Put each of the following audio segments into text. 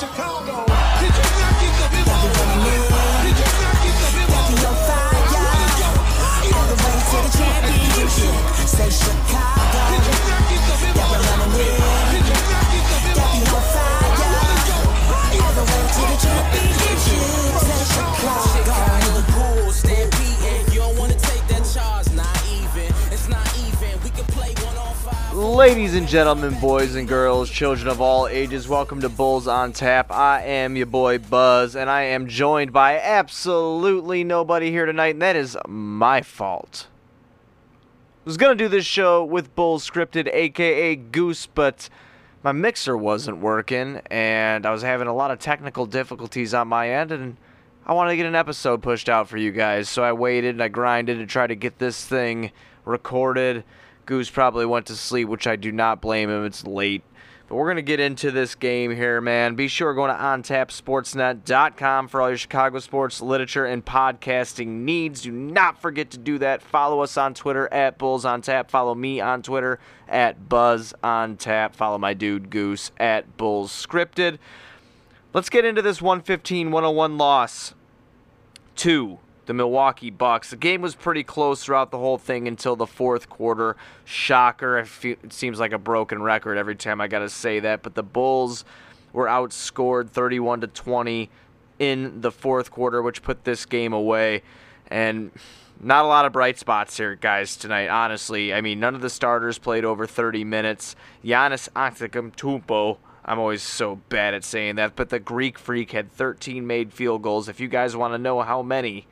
Chicago. Did you not get the memo? Did you not get the memo? fire. All the way to the championship. Say Chicago. Ladies and gentlemen, boys and girls, children of all ages, welcome to Bulls on Tap. I am your boy Buzz, and I am joined by absolutely nobody here tonight, and that is my fault. I was gonna do this show with Bulls scripted, aka Goose, but my mixer wasn't working, and I was having a lot of technical difficulties on my end, and I wanted to get an episode pushed out for you guys, so I waited and I grinded to try to get this thing recorded. Goose probably went to sleep, which I do not blame him. It's late. But we're going to get into this game here, man. Be sure going to ontapsportsnet.com for all your Chicago sports, literature, and podcasting needs. Do not forget to do that. Follow us on Twitter at Bulls on Tap. Follow me on Twitter at Buzz on Tap. Follow my dude Goose at Bulls Scripted. Let's get into this 115 101 loss to the Milwaukee Bucks. The game was pretty close throughout the whole thing until the fourth quarter. Shocker. It seems like a broken record every time I got to say that, but the Bulls were outscored 31 to 20 in the fourth quarter, which put this game away. And not a lot of bright spots here, guys, tonight, honestly. I mean, none of the starters played over 30 minutes. Giannis Antetokounmpo, I'm always so bad at saying that, but the Greek Freak had 13 made field goals. If you guys want to know how many,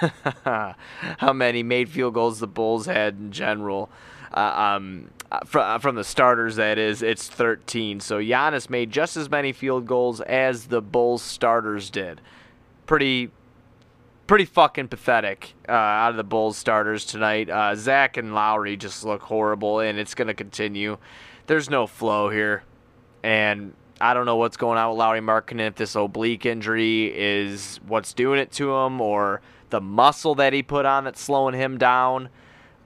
how many made field goals the Bulls had in general, uh, um, from, from the starters, that is, it's 13. So Giannis made just as many field goals as the Bulls starters did. Pretty pretty fucking pathetic uh, out of the Bulls starters tonight. Uh, Zach and Lauri just look horrible, and it's going to continue. There's no flow here, and I don't know what's going on with Lauri Markkanen. If this oblique injury is what's doing it to him, or the muscle that he put on that's slowing him down.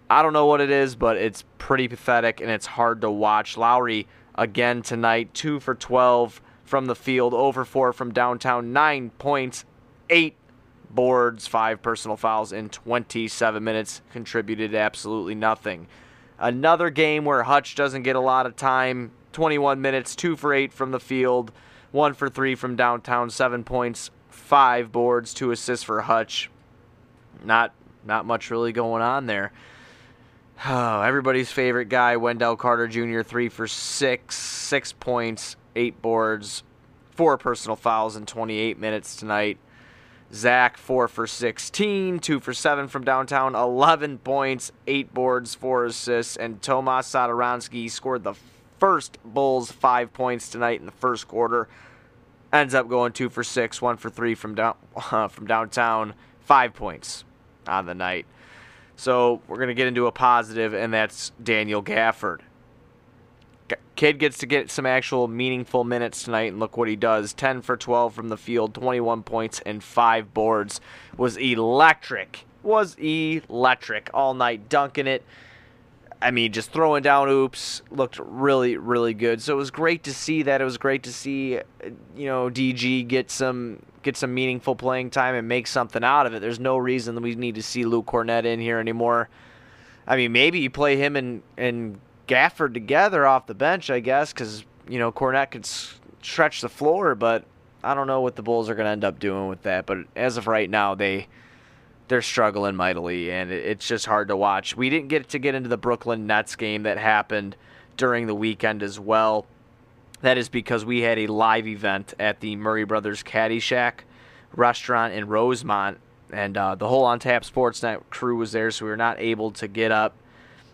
I don't know what it is, but it's pretty pathetic, and it's hard to watch. Lauri again tonight, two for 12 from the field, over four from downtown, nine points, eight boards, five personal fouls in 27 minutes, contributed absolutely nothing. Another game where Hutch doesn't get a lot of time, 21 minutes, two for eight from the field, one for three from downtown, seven points, five boards, two assists for Hutch. Not not much really going on there. Oh, everybody's favorite guy, Wendell Carter Jr., three for six, six points, eight boards, four personal fouls in 28 minutes tonight. Zach, 4 for 16, 2 for 7 from downtown, 11 points, 8 boards, 4 assists, and Tomas Satoransky scored the first Bulls 5 points tonight in the first quarter. Ends up going 2 for 6, 1 for 3 from, down, uh, from downtown, 5 points on the night. So we're going to get into a positive, and that's Daniel Gafford. Kid gets to get some actual meaningful minutes tonight, and look what he does 10 for 12 from the field, 21 points, and 5 boards. Was electric. Was electric all night, dunking it. I mean, just throwing down oops. Looked really, really good. So it was great to see that. It was great to see, you know, DG get some get some meaningful playing time and make something out of it. There's no reason that we need to see Luke Kornet in here anymore. I mean, maybe you play him and and Gafford together off the bench, I guess, because you know Cornett could stretch the floor, but I don't know what the Bulls are going to end up doing with that. But as of right now, they they're struggling mightily, and it's just hard to watch. We didn't get to get into the Brooklyn Nets game that happened during the weekend as well. That is because we had a live event at the Murray Brothers Caddyshack restaurant in Rosemont, and uh, the whole On Tap Sportsnet crew was there, so we were not able to get up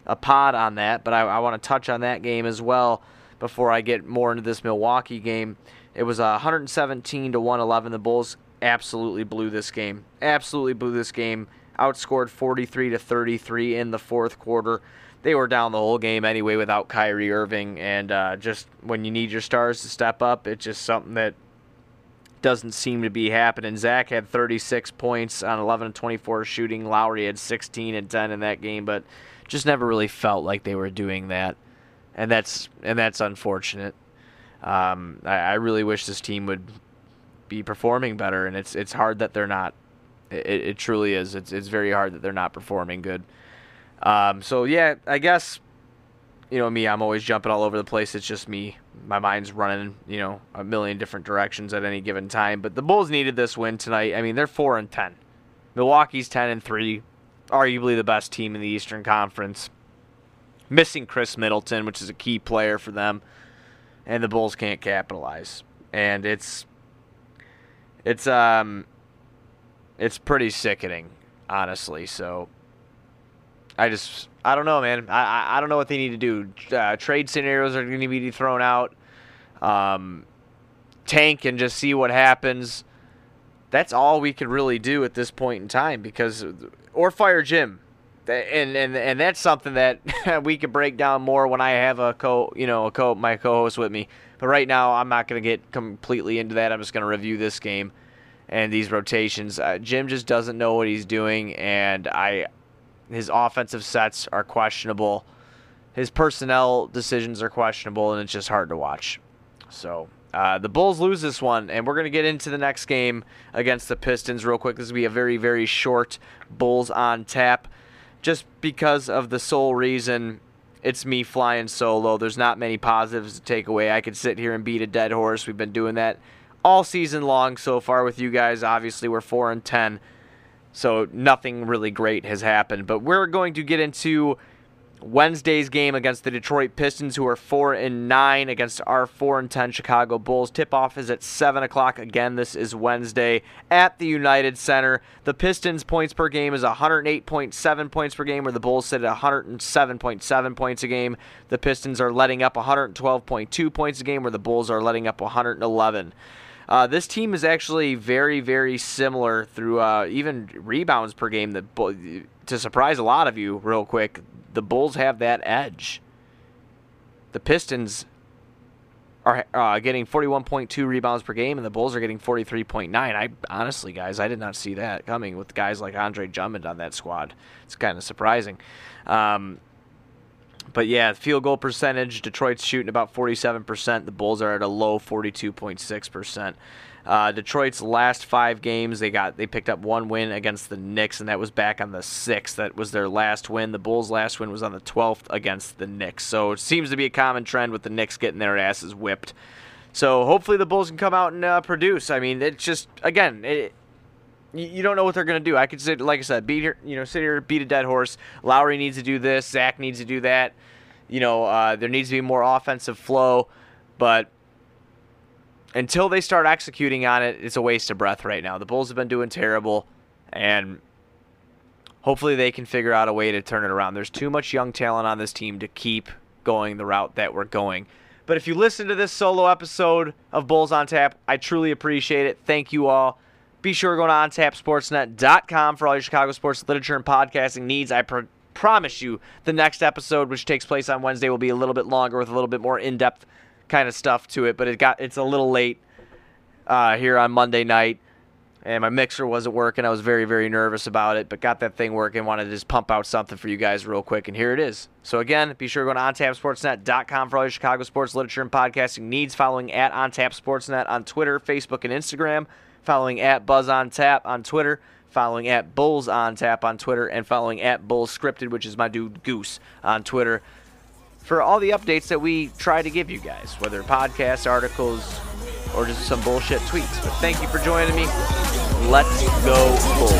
a pod on that. But I, I want to touch on that game as well before I get more into this Milwaukee game. It was uh, 117 to 111. The Bulls absolutely blew this game. Absolutely blew this game. Outscored 43 to 33 in the fourth quarter. They were down the whole game anyway without Kyrie Irving, and uh, just when you need your stars to step up, it's just something that doesn't seem to be happening. Zach had 36 points on 11 and 24 shooting. Lauri had 16 and 10 in that game, but just never really felt like they were doing that, and that's and that's unfortunate. Um, I, I really wish this team would be performing better, and it's it's hard that they're not. It, it truly is. It's it's very hard that they're not performing good. Um, so yeah, I guess you know me. I'm always jumping all over the place. It's just me. My mind's running, you know, a million different directions at any given time. But the Bulls needed this win tonight. I mean, they're four and ten. Milwaukee's ten and three, arguably the best team in the Eastern Conference. Missing Khris Middleton, which is a key player for them, and the Bulls can't capitalize. And it's it's um it's pretty sickening, honestly. So I just I don't know, man. I I, I don't know what they need to do. Uh, trade scenarios are going to be thrown out. Um, tank and just see what happens. That's all we could really do at this point in time because or fire Jim. And and and that's something that we could break down more when I have a co, you know, a co my co-host with me. But right now, I'm not going to get completely into that. I'm just going to review this game and these rotations. Uh, Jim just doesn't know what he's doing, and I his offensive sets are questionable. His personnel decisions are questionable, and it's just hard to watch. So uh, the Bulls lose this one, and we're going to get into the next game against the Pistons real quick. This will be a very, very short Bulls on tap, just because of the sole reason it's me flying solo. There's not many positives to take away. I could sit here and beat a dead horse. We've been doing that all season long so far with you guys. Obviously, we're four and ten. So nothing really great has happened. But we're going to get into Wednesday's game against the Detroit Pistons, who are four and nine against our four and ten Chicago Bulls. Tip off is at seven o'clock. Again, this is Wednesday at the United Center. The Pistons points per game is 108.7 points per game, where the Bulls sit at 107.7 points a game. The Pistons are letting up 112.2 points a game, where the Bulls are letting up 111. Uh, this team is actually very, very similar through uh, even rebounds per game. That to surprise a lot of you, real quick, the Bulls have that edge. The Pistons are uh, getting 41.2 rebounds per game, and the Bulls are getting 43.9. I honestly, guys, I did not see that coming with guys like Andre Drummond on that squad. It's kind of surprising. Um, but yeah, field goal percentage, Detroit's shooting about 47%. The Bulls are at a low 42.6%. Uh, Detroit's last five games, they got they picked up one win against the Knicks, and that was back on the sixth. That was their last win. The Bulls' last win was on the 12th against the Knicks. So it seems to be a common trend with the Knicks getting their asses whipped. So hopefully the Bulls can come out and uh, produce. I mean, it's just again, it, you don't know what they're to do. I could sit, like I said, beat here, you know, sit here, beat a dead horse. Lauri needs to do this. Zach needs to do that. You know, uh, there needs to be more offensive flow, but until they start executing on it, it's a waste of breath right now. The Bulls have been doing terrible, and hopefully they can figure out a way to turn it around. There's too much young talent on this team to keep going the route that we're going. But if you listen to this solo episode of Bulls on Tap, I truly appreciate it. Thank you all. Be sure to go to ontapsportsnet.com for all your Chicago sports literature and podcasting needs. I pr- promise you the next episode, which takes place on Wednesday, will be a little bit longer with a little bit more in-depth kind of stuff to it. But it got it's a little late uh, here on Monday night, and my mixer wasn't working. I was very very nervous about it, but got that thing working. Wanted to just pump out something for you guys real quick, and here it is. So again, be sure to go to ontapsportsnet.com for all your Chicago sports literature and podcasting needs. Following at ontapsportsnet on Twitter, Facebook, and Instagram following at Buzz on Tap on Twitter, following at Bulls on Tap on Twitter, and following at Bulls Scripted, which is my dude Goose on Twitter, for all the updates that we try to give you guys, whether podcasts, articles, or just some bullshit tweets. But thank you for joining me. Let's go Bulls.